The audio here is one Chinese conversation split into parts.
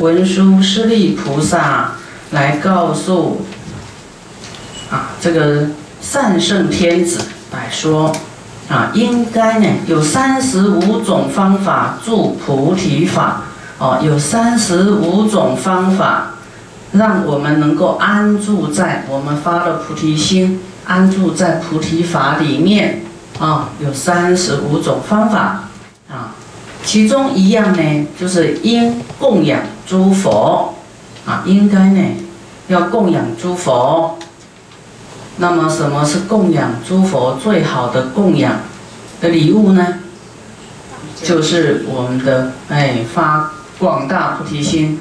文殊师利菩萨来告诉啊这个善圣天子来说啊，应该呢有三十五种方法助菩提法。哦，有三十五种方法让我们能够安住在我们发的菩提心，安住在菩提法里面。啊，有三十五种方法。啊。其中一样呢，就是应供养诸佛啊，应该呢要供养诸佛。那么什么是供养诸佛最好的供养的礼物呢？就是我们的哎发广大菩提心，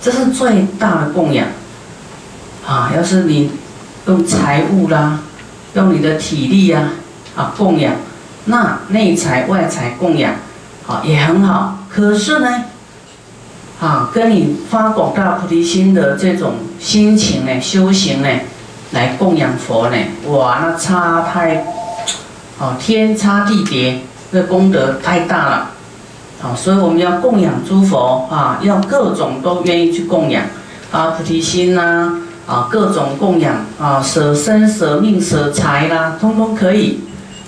这是最大的供养啊。要是你用财物啦，用你的体力呀啊供养，那内财外财供养。啊，也很好。可是呢，啊，跟你发广大菩提心的这种心情呢，修行呢，来供养佛呢，哇，那差太，哦，天差地别，这功德太大了。好，所以我们要供养诸佛啊，要各种都愿意去供养，啊菩提心呐，啊，各种供养啊，舍身、舍命、舍财啦，通通可以。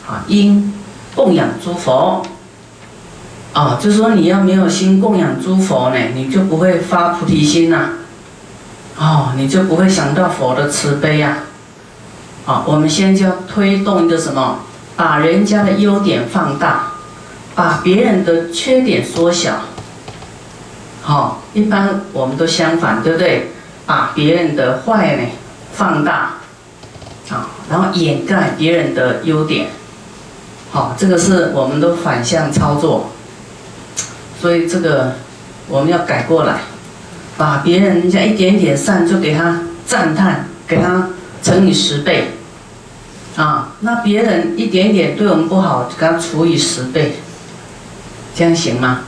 啊，应供养诸佛。啊，就说你要没有心供养诸佛呢，你就不会发菩提心呐。哦，你就不会想到佛的慈悲呀。啊，我们先就要推动一个什么，把人家的优点放大，把别人的缺点缩小。好，一般我们都相反，对不对？把别人的坏呢放大，啊，然后掩盖别人的优点。好，这个是我们的反向操作。所以这个我们要改过来，把别人人家一点点善就给他赞叹，给他乘以十倍，啊，那别人一点点对我们不好，给他除以十倍，这样行吗？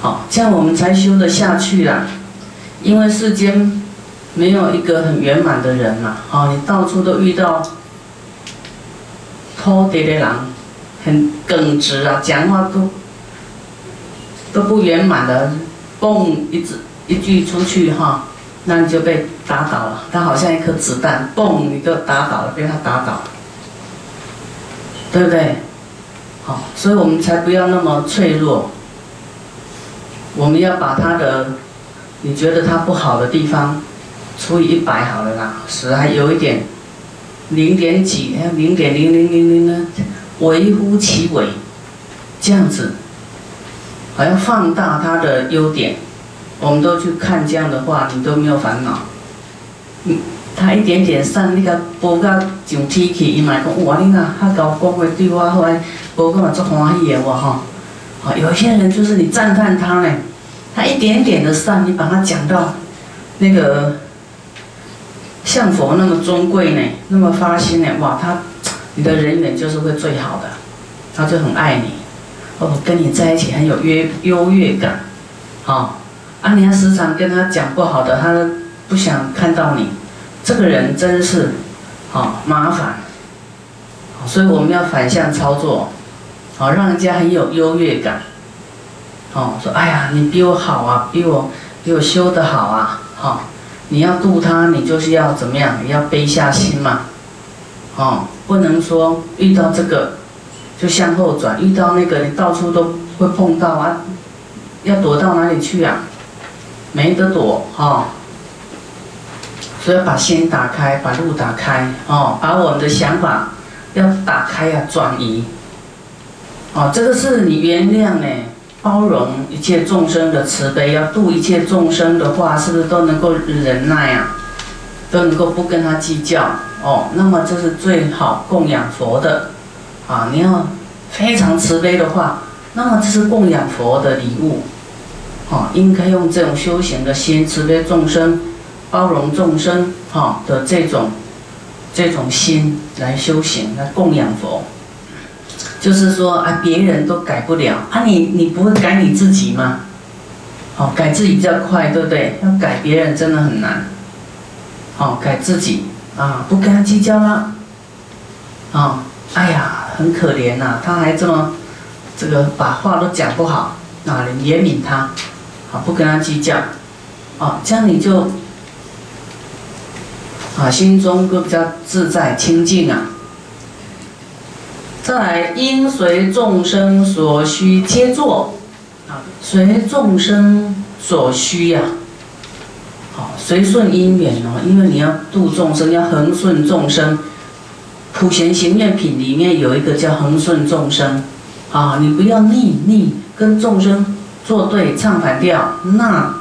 好，这样我们才修得下去啦。因为世间没有一个很圆满的人嘛，哦，你到处都遇到偷爹的人，很耿直啊，讲话都。都不圆满的，嘣一字一句出去哈，那你就被打倒了。他好像一颗子弹，嘣你就打倒了，被他打倒，对不对？好，所以我们才不要那么脆弱。我们要把他的，你觉得他不好的地方，除以一百好了啦，十还有一点，零点几，零点零零零零呢，微乎其微，这样子。还要放大他的优点，我们都去看这样的话，你都没有烦恼。嗯，他一点点善，你甲报甲上天去，伊嘛讲哇，你看他搞讲话对我好，播个嘛足欢喜的哇哈。好，有些人就是你赞叹他呢，他一点点的善，你把他讲到那个像佛那么尊贵呢，那么发心呢，哇，他你的人缘就是会最好的，他就很爱你。哦，跟你在一起很有约优越感，好，啊，你要时常跟他讲不好的，他不想看到你，这个人真是，好麻烦，所以我们要反向操作，好，让人家很有优越感，哦，说哎呀，你比我好啊，比我比我修得好啊，好，你要度他，你就是要怎么样，你要背下心嘛，哦，不能说遇到这个。就向后转，遇到那个你到处都会碰到啊，要躲到哪里去啊？没得躲哈，所以把心打开，把路打开哦，把我们的想法要打开呀，转移。哦，这个是你原谅呢，包容一切众生的慈悲，要度一切众生的话，是不是都能够忍耐啊？都能够不跟他计较哦，那么这是最好供养佛的。啊，你要非常慈悲的话，那么这是供养佛的礼物，啊，应该用这种修行的心，慈悲众生、包容众生，哈的这种这种心来修行，来供养佛。就是说啊，别人都改不了啊，你你不会改你自己吗？哦，改自己比较快，对不对？要改别人真的很难。哦，改自己啊，不跟他计较了。啊，哎呀。很可怜呐，他还这么这个把话都讲不好，啊，怜悯他，啊，不跟他计较，啊，这样你就啊，心中都比较自在清净啊。再来，因随众生所需皆作，啊，随众生所需呀，好，随顺因缘哦，因为你要度众生，要恒顺众生。普贤行愿品里面有一个叫恒顺众生，啊，你不要逆逆跟众生作对唱反调，那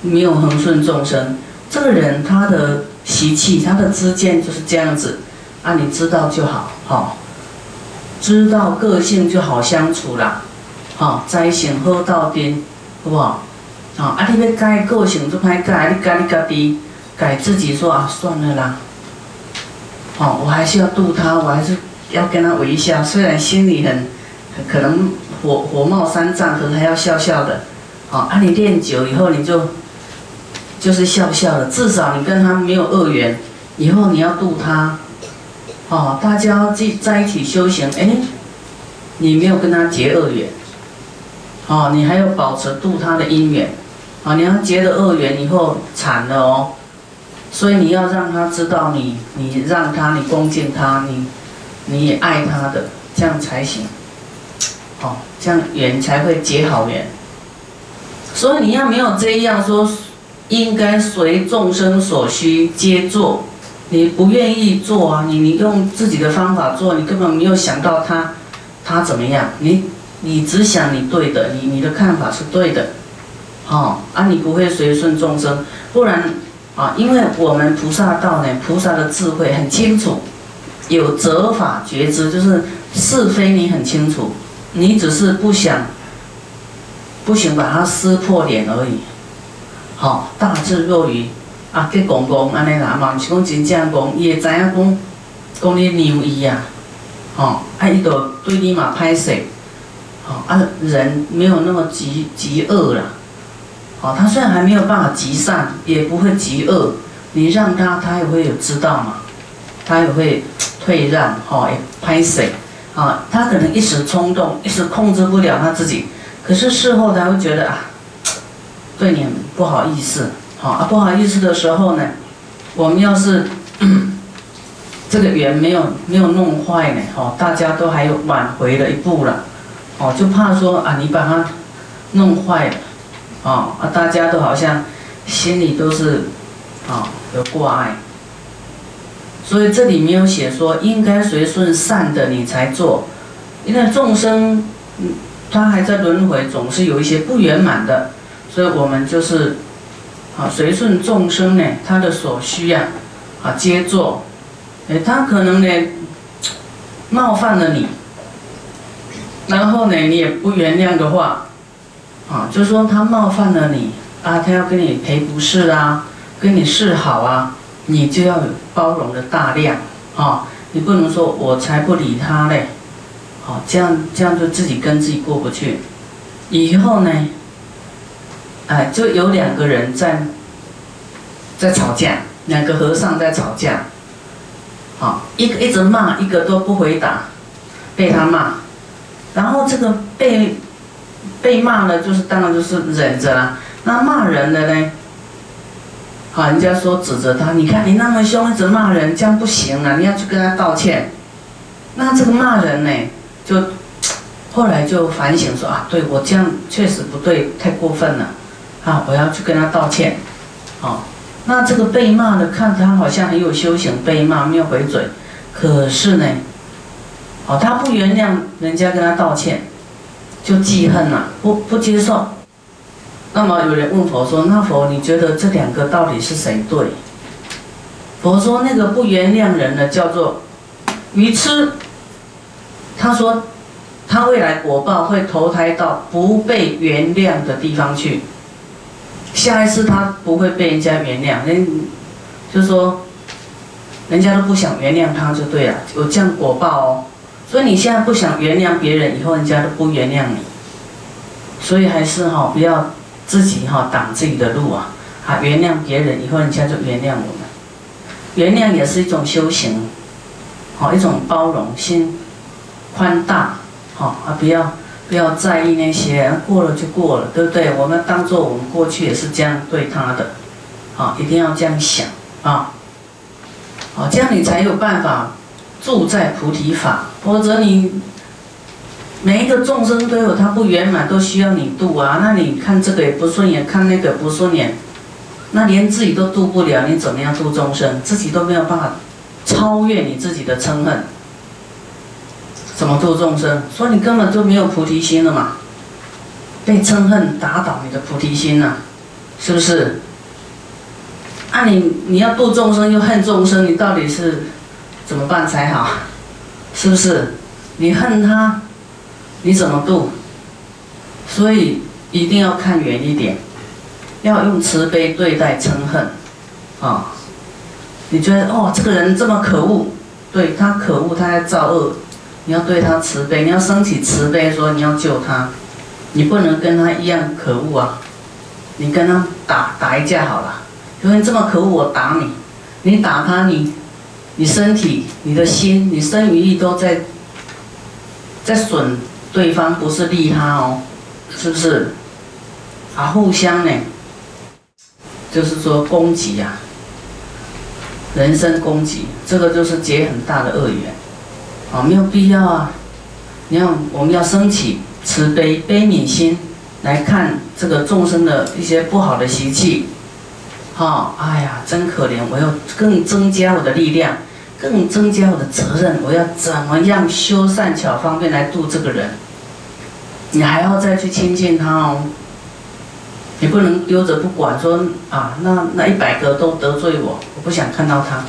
没有恒顺众生。这个人他的习气、他的知见就是这样子，啊，你知道就好，好，知道个性就好相处啦，好，在行好到底，好不好？啊，啊，你要改个性就歹改，你改你家己改自己说啊，算了啦。哦，我还是要度他，我还是要跟他微笑，虽然心里很可能火火冒三丈，可是还要笑笑的。哦，啊，你练久以后，你就就是笑笑的，至少你跟他没有恶缘。以后你要度他，哦，大家在在一起修行，哎，你没有跟他结恶缘，哦，你还要保持度他的因缘，啊，你要结了恶缘以后惨了哦。所以你要让他知道你，你让他，你恭敬他，你，你也爱他的，这样才行。好，这样缘才会结好缘。所以你要没有这样说，应该随众生所需皆做。你不愿意做啊，你你用自己的方法做，你根本没有想到他，他怎么样？你你只想你对的，你你的看法是对的。好，啊，你不会随顺众生，不然。啊，因为我们菩萨道呢，菩萨的智慧很清楚，有责法觉知，就是是非你很清楚，你只是不想，不想把它撕破脸而已。好，大智若愚啊，给讲讲安尼啦嘛，毋是讲真正讲，伊会知影讲，讲你牛伊啊，吼，啊伊就对你嘛歹势，好啊人没有那么极极恶啦。哦，他虽然还没有办法极善，也不会极恶，你让他，他也会有知道嘛，他也会退让，哈，拍谁，啊，他可能一时冲动，一时控制不了他自己，可是事后他会觉得啊，对你不好意思，好啊，不好意思的时候呢，我们要是这个缘没有没有弄坏呢，哦，大家都还有挽回的一步了，哦，就怕说啊，你把它弄坏了。啊啊！大家都好像心里都是啊有挂碍，所以这里没有写说应该随顺善的你才做，因为众生他还在轮回，总是有一些不圆满的，所以我们就是啊随顺众生呢，他的所需呀啊皆做，哎他可能呢冒犯了你，然后呢你也不原谅的话。啊，就是说他冒犯了你啊，他要跟你赔不是啊，跟你示好啊，你就要有包容的大量啊，你不能说我才不理他嘞，好，这样这样就自己跟自己过不去。以后呢，哎，就有两个人在在吵架，两个和尚在吵架，好，一个一直骂，一个都不回答，被他骂，然后这个被。被骂了，就是当然就是忍着啦。那骂人的呢？好，人家说指责他，你看你那么凶，一直骂人，这样不行啊！你要去跟他道歉。那这个骂人呢，就 后来就反省说啊，对我这样确实不对，太过分了，啊，我要去跟他道歉。好，那这个被骂的，看他好像很有修行，被骂没有回嘴，可是呢，哦，他不原谅人家跟他道歉。就记恨了，不不接受。那么有人问佛说：“那佛，你觉得这两个到底是谁对？”佛说：“那个不原谅人的叫做愚痴。”他说：“他未来果报会投胎到不被原谅的地方去，下一次他不会被人家原谅。人就说，人家都不想原谅他就对了，有这样果报哦。”所以你现在不想原谅别人，以后人家都不原谅你。所以还是哈，不要自己哈挡自己的路啊！啊，原谅别人，以后人家就原谅我们。原谅也是一种修行，好一种包容心宽大，好啊，不要不要在意那些，过了就过了，对不对？我们当做我们过去也是这样对他的，啊，一定要这样想啊，好，这样你才有办法住在菩提法，否则你每一个众生都有他不圆满，都需要你度啊。那你看这个也不顺眼，看那个不顺眼，那连自己都度不了，你怎么样度众生？自己都没有办法超越你自己的嗔恨。怎么度众生？说你根本就没有菩提心了嘛，被嗔恨打倒你的菩提心了，是不是？啊，你你要度众生又恨众生，你到底是怎么办才好？是不是？你恨他，你怎么度？所以一定要看远一点，要用慈悲对待嗔恨，啊，你觉得哦，这个人这么可恶，对他可恶，他在造恶。你要对他慈悲，你要升起慈悲，说你要救他，你不能跟他一样可恶啊！你跟他打打一架好了，因为这么可恶，我打你，你打他，你你身体、你的心、你身与意都在在损对方，不是利他哦，是不是？啊，互相呢，就是说攻击呀，人身攻击，这个就是结很大的恶缘。啊，没有必要啊！你看，我们要升起慈悲悲悯心来看这个众生的一些不好的习气。哈，哎呀，真可怜！我要更增加我的力量，更增加我的责任。我要怎么样修善巧方便来度这个人？你还要再去亲近他哦。你不能丢着不管，说啊，那那一百个都得罪我，我不想看到他。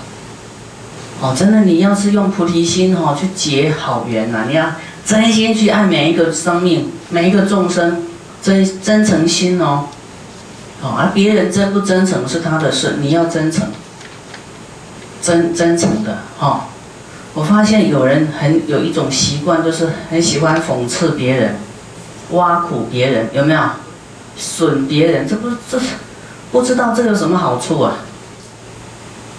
哦，真的，你要是用菩提心哈去结好缘呐，你要真心去爱每一个生命、每一个众生，真真诚心哦。啊，而别人真不真诚是他的事，你要真诚，真真诚的哈。我发现有人很有一种习惯，就是很喜欢讽刺别人、挖苦别人，有没有？损别人，这不这是不知道这有什么好处啊？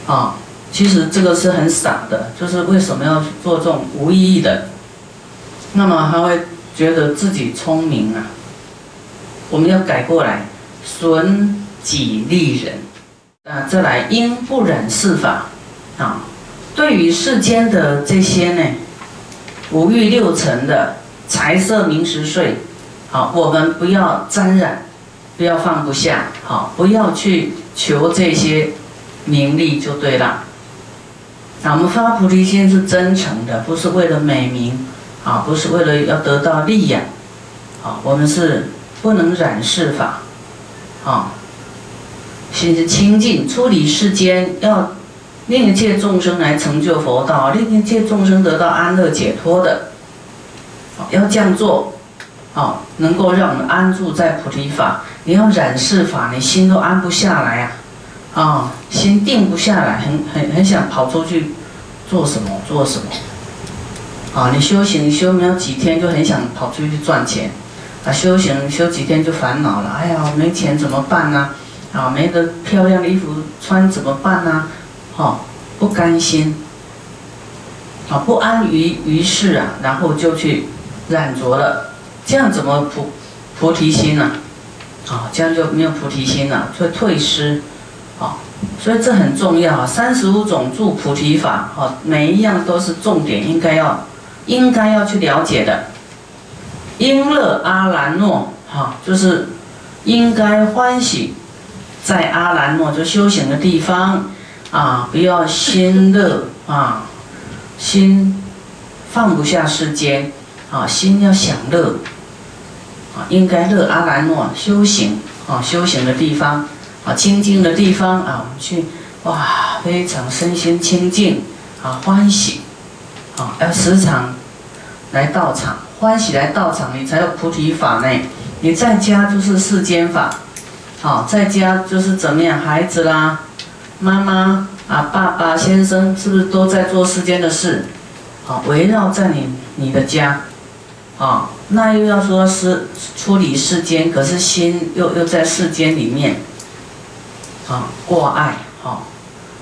啊。其实这个是很傻的，就是为什么要做这种无意义的？那么他会觉得自己聪明啊。我们要改过来，损己利人啊。再来，因不染世法啊。对于世间的这些呢，五欲六尘的财色名食睡，好，我们不要沾染，不要放不下，好，不要去求这些名利就对了。那我们发菩提心是真诚的，不是为了美名，啊，不是为了要得到利养，啊，我们是不能染世法，啊，心是清净，处理世间，要令一切众生来成就佛道，令一切众生得到安乐解脱的，要这样做，啊，能够让我们安住在菩提法。你要染世法，你心都安不下来啊。啊，心定不下来，很很很想跑出去做什么做什么。啊，你修行修没有几天，就很想跑出去赚钱。啊，修行修几天就烦恼了，哎呀，没钱怎么办呢？啊，没得漂亮的衣服穿怎么办呢？哈，不甘心。啊，不安于于世啊，然后就去染着了，这样怎么菩菩提心呢？啊，这样就没有菩提心了，会退失。好，所以这很重要啊！三十五种助菩提法，哈，每一样都是重点，应该要，应该要去了解的。因乐阿兰诺，哈，就是应该欢喜在阿兰诺就修行的地方啊，不要心乐啊，心放不下世间啊，心要享乐啊，应该乐阿兰诺修行啊，修行的地方。啊，清净的地方啊，我们去，哇，非常身心清净，啊，欢喜，啊，要时常来到场，欢喜来道场，你才有菩提法呢。你在家就是世间法，好，在家就是怎么样，孩子啦，妈妈啊，爸爸先生是不是都在做世间的事？好，围绕在你你的家，啊，那又要说是处理世间，可是心又又在世间里面。啊，挂碍，好，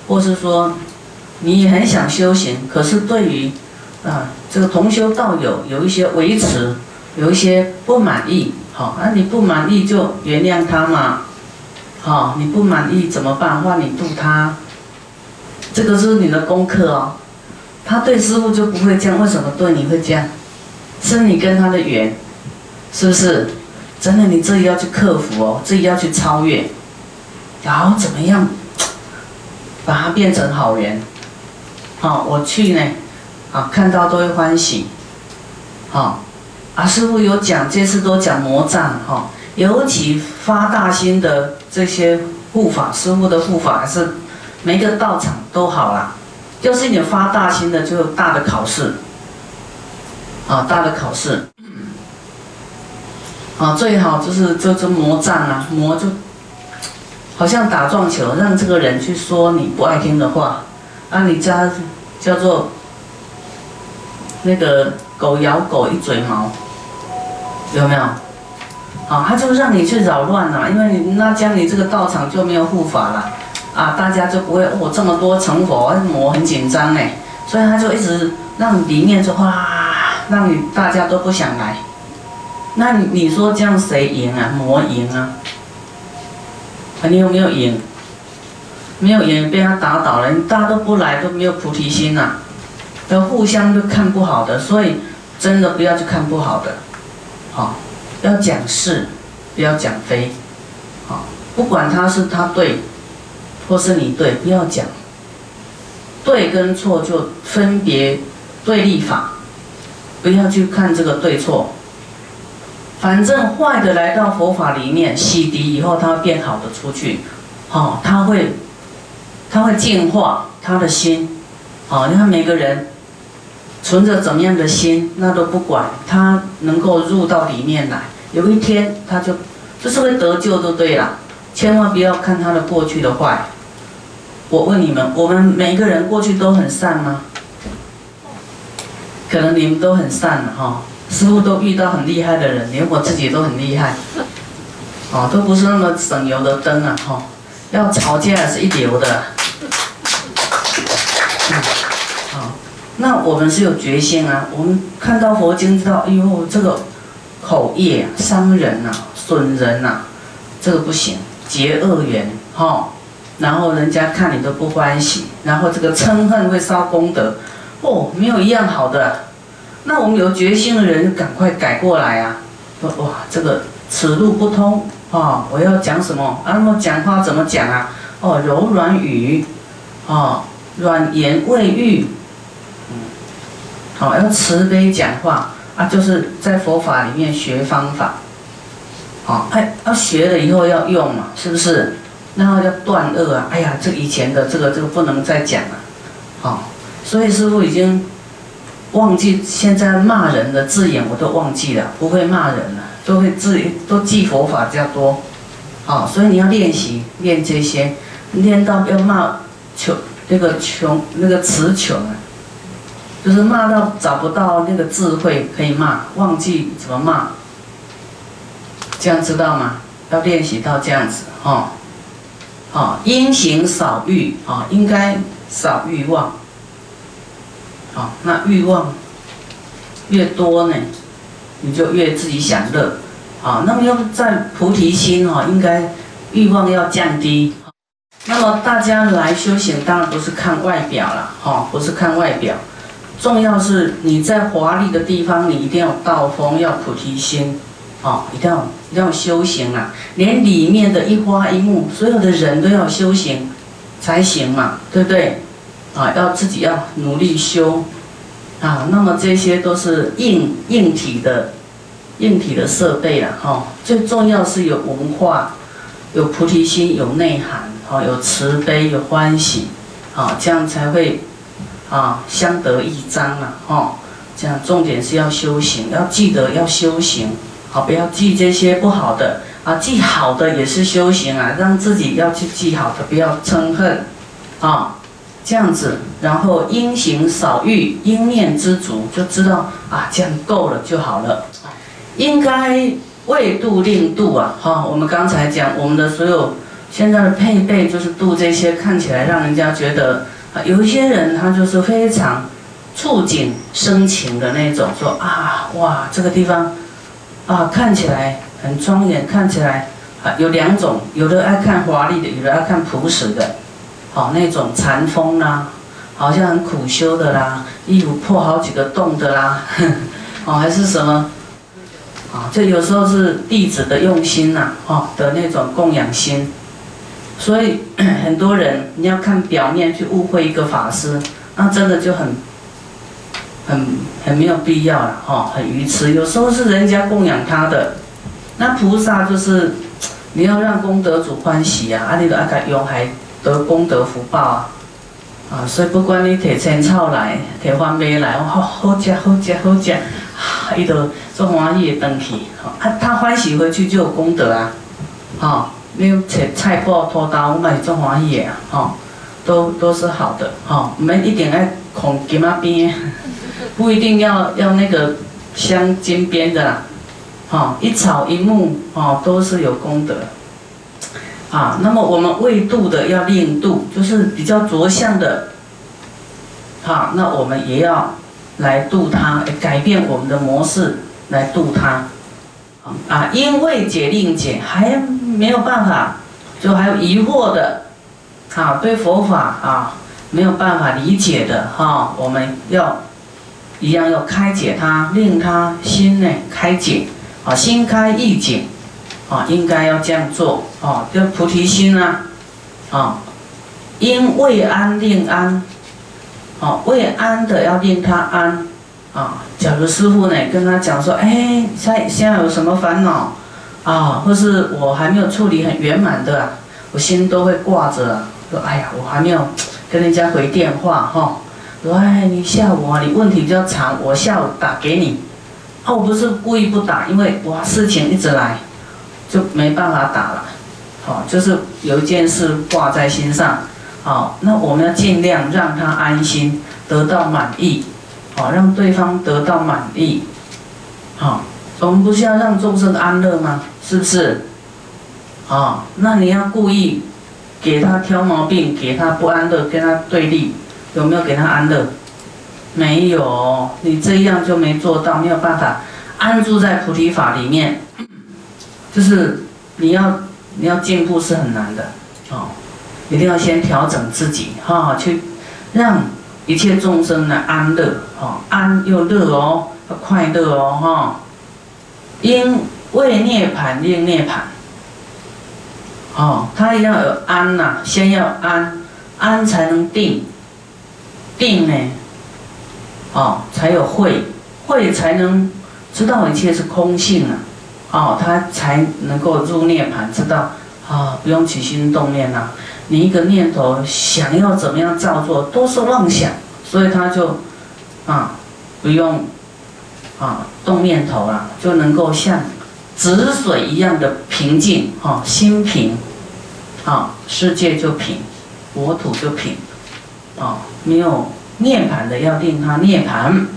或是说，你很想修行，可是对于，啊，这个同修道友有一些维持，有一些不满意，好，那你不满意就原谅他嘛，好，你不满意怎么办？换你度他，这个是你的功课哦。他对师傅就不会这样，为什么对你会这样？是你跟他的缘，是不是？真的，你自己要去克服哦，自己要去超越，然后怎么样，把它变成好人。好，我去呢，啊，看到都会欢喜。好，啊，师傅有讲，这次都讲魔障哈，尤其发大心的这些护法，师傅的护法还是每个道场都好啦。就是你发大心的，就大的考试，啊，大的考试，啊，最好就是这这魔杖啊，魔就好像打撞球，让这个人去说你不爱听的话，啊，你家叫做那个狗咬狗一嘴毛，有没有？好，他就让你去扰乱了，因为你那将你这个道场就没有护法了，啊，大家就不会哦这么多成佛，魔很紧张哎，所以他就一直让里面就哇，让你大家都不想来。那你你说这样谁赢啊？魔赢啊？啊，你有没有赢？没有赢，被他打倒了，你大家都不来，都没有菩提心呐，都互相都看不好的，所以真的不要去看不好的，好，要讲是，不要讲非，好，不管他是他对，或是你对，不要讲，对跟错就分别对立法，不要去看这个对错，反正坏的来到佛法里面洗涤以后，他会变好的出去，好，他会。他会净化他的心，好，你看每个人存着怎么样的心，那都不管，他能够入到里面来，有一天他就就是会得救就对了，千万不要看他的过去的坏。我问你们，我们每个人过去都很善吗？可能你们都很善哈，师傅都遇到很厉害的人，连我自己都很厉害，哦，都不是那么省油的灯啊哈，要吵架是一流的。那我们是有决心啊！我们看到佛经，知道，哎呦，这个口业伤人呐，损人呐，这个不行，结恶缘哈。然后人家看你都不欢喜，然后这个嗔恨会烧功德，哦，没有一样好的。那我们有决心的人，赶快改过来啊！说哇，这个此路不通啊！我要讲什么啊？那么讲话怎么讲啊？哦，柔软语，啊，软言未喻。好，要慈悲讲话啊，就是在佛法里面学方法。好，哎，要学了以后要用嘛，是不是？然后要断恶啊，哎呀，这以前的这个这个不能再讲了。好，所以师傅已经忘记现在骂人的字眼我都忘记了，不会骂人了，都会字都记佛法比较多。好，所以你要练习练这些，练到要骂穷那个穷那个词穷啊。就是骂到找不到那个智慧可以骂，忘记怎么骂，这样知道吗？要练习到这样子，哈，好，因行少欲，啊，应该少欲望，好，那欲望越多呢，你就越自己享乐，啊，那么要在菩提心，哈，应该欲望要降低。那么大家来修行，当然不是看外表了，哈，不是看外表。重要是你在华丽的地方，你一定要道风，要菩提心，哦，一定要一定要修行啊！连里面的一花一木，所有的人都要修行才行嘛，对不对？啊，要自己要努力修啊。那么这些都是硬硬体的硬体的设备了，哈。最重要是有文化，有菩提心，有内涵，哦，有慈悲，有欢喜，啊，这样才会。啊，相得益彰啊，哈，这样重点是要修行，要记得要修行，好，不要记这些不好的啊，记好的也是修行啊，让自己要去记好的，不要嗔恨，啊，这样子，然后因行少欲，因念知足，就知道啊，这样够了就好了，应该为度令度啊，哈，我们刚才讲我们的所有现在的配备就是度这些看起来让人家觉得。啊，有一些人他就是非常触景生情的那种，说啊，哇，这个地方啊，看起来很庄严，看起来啊有两种，有的爱看华丽的，有的爱看朴实的，好那种禅风啦，好像很苦修的啦，衣服破好几个洞的啦，哦还是什么，啊这有时候是弟子的用心呐，哦的那种供养心，所以 很多人你要看表面去误会一个法师，那真的就很。很很没有必要了，哈，很愚痴。有时候是人家供养他的，那菩萨就是你要让功德主欢喜啊，啊，你都爱个用还得功德福报啊，啊，所以不管你提青草来，提番麦来，好好吃好吃好吃，伊都做欢喜的登去，啊，他欢喜回去就有功德啊，哈，你切菜脯拖刀，我嘛是做欢喜的啊，都都是好的，哈，们一定爱控金仔边。不一定要要那个镶金边的啦，哈，一草一木哦都是有功德，啊，那么我们未度的要令度，就是比较着相的，好，那我们也要来度他，改变我们的模式来度他，啊，因为解令解还没有办法，就还有疑惑的，啊，对佛法啊没有办法理解的哈，我们要。一样要开解他，令他心呢开解，啊，心开意解，啊，应该要这样做，啊，叫菩提心啊，啊，因为安令安，啊，为安的要令他安，啊，假如师傅呢跟他讲说，哎，现现在有什么烦恼，啊，或是我还没有处理很圆满的，我心都会挂着，说，哎呀，我还没有跟人家回电话，哈。说哎，你下午啊，你问题比较长，我下午打给你。啊，我不是故意不打，因为哇，事情一直来，就没办法打了。好，就是有一件事挂在心上。好，那我们要尽量让他安心，得到满意。好，让对方得到满意。好，我们不是要让众生安乐吗？是不是？啊，那你要故意给他挑毛病，给他不安乐，跟他对立。有没有给他安乐？没有，你这样就没做到，没有办法安住在菩提法里面。就是你要你要进步是很难的哦，一定要先调整自己哈，去让一切众生来安乐哈，安又乐哦，快乐哦哈。因为涅盘令涅盘，哦，他要有安呐，先要安，安才能定。定呢，哦，才有慧，慧才能知道一切是空性啊，哦，他才能够入涅盘，知道啊，不用起心动念呐，你一个念头想要怎么样照做，都是妄想，所以他就啊，不用啊动念头了，就能够像止水一样的平静，哈，心平，啊，世界就平，国土就平。啊，没有涅盘的要定他涅盘。